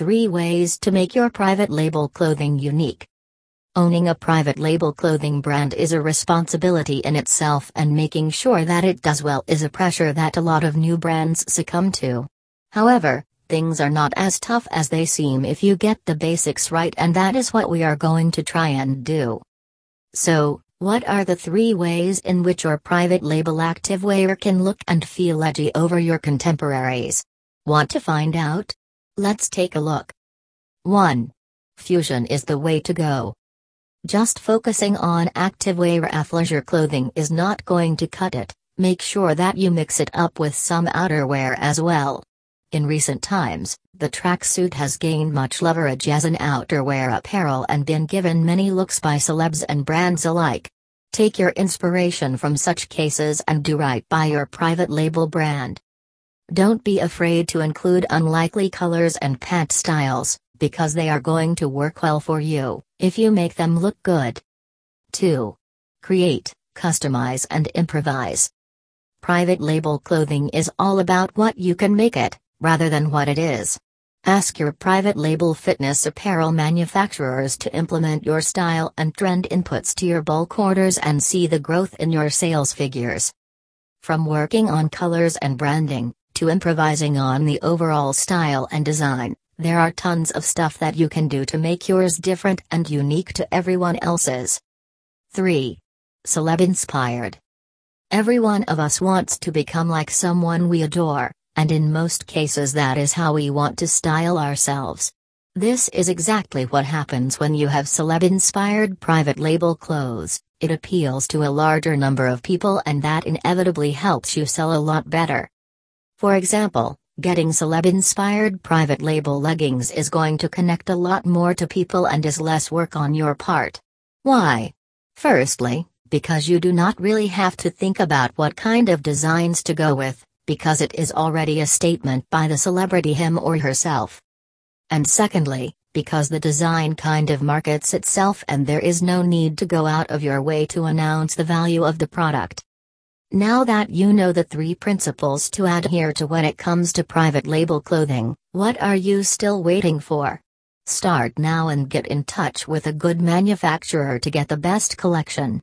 3 Ways to Make Your Private Label Clothing Unique. Owning a private label clothing brand is a responsibility in itself, and making sure that it does well is a pressure that a lot of new brands succumb to. However, things are not as tough as they seem if you get the basics right, and that is what we are going to try and do. So, what are the three ways in which your private label activewear can look and feel edgy over your contemporaries? Want to find out? Let's take a look. 1. Fusion is the way to go. Just focusing on activewear athleisure clothing is not going to cut it, make sure that you mix it up with some outerwear as well. In recent times, the tracksuit has gained much leverage as an outerwear apparel and been given many looks by celebs and brands alike. Take your inspiration from such cases and do right by your private label brand. Don't be afraid to include unlikely colors and pant styles, because they are going to work well for you, if you make them look good. 2. Create, customize, and improvise. Private label clothing is all about what you can make it, rather than what it is. Ask your private label fitness apparel manufacturers to implement your style and trend inputs to your bulk orders and see the growth in your sales figures. From working on colors and branding, to improvising on the overall style and design, there are tons of stuff that you can do to make yours different and unique to everyone else's. 3. Celeb inspired. Every one of us wants to become like someone we adore, and in most cases, that is how we want to style ourselves. This is exactly what happens when you have celeb inspired private label clothes, it appeals to a larger number of people, and that inevitably helps you sell a lot better. For example, Getting celeb inspired private label leggings is going to connect a lot more to people and is less work on your part. Why? Firstly, because you do not really have to think about what kind of designs to go with, because it is already a statement by the celebrity him or herself. And secondly, because the design kind of markets itself and there is no need to go out of your way to announce the value of the product. Now that you know the three principles to adhere to when it comes to private label clothing, what are you still waiting for? Start now and get in touch with a good manufacturer to get the best collection.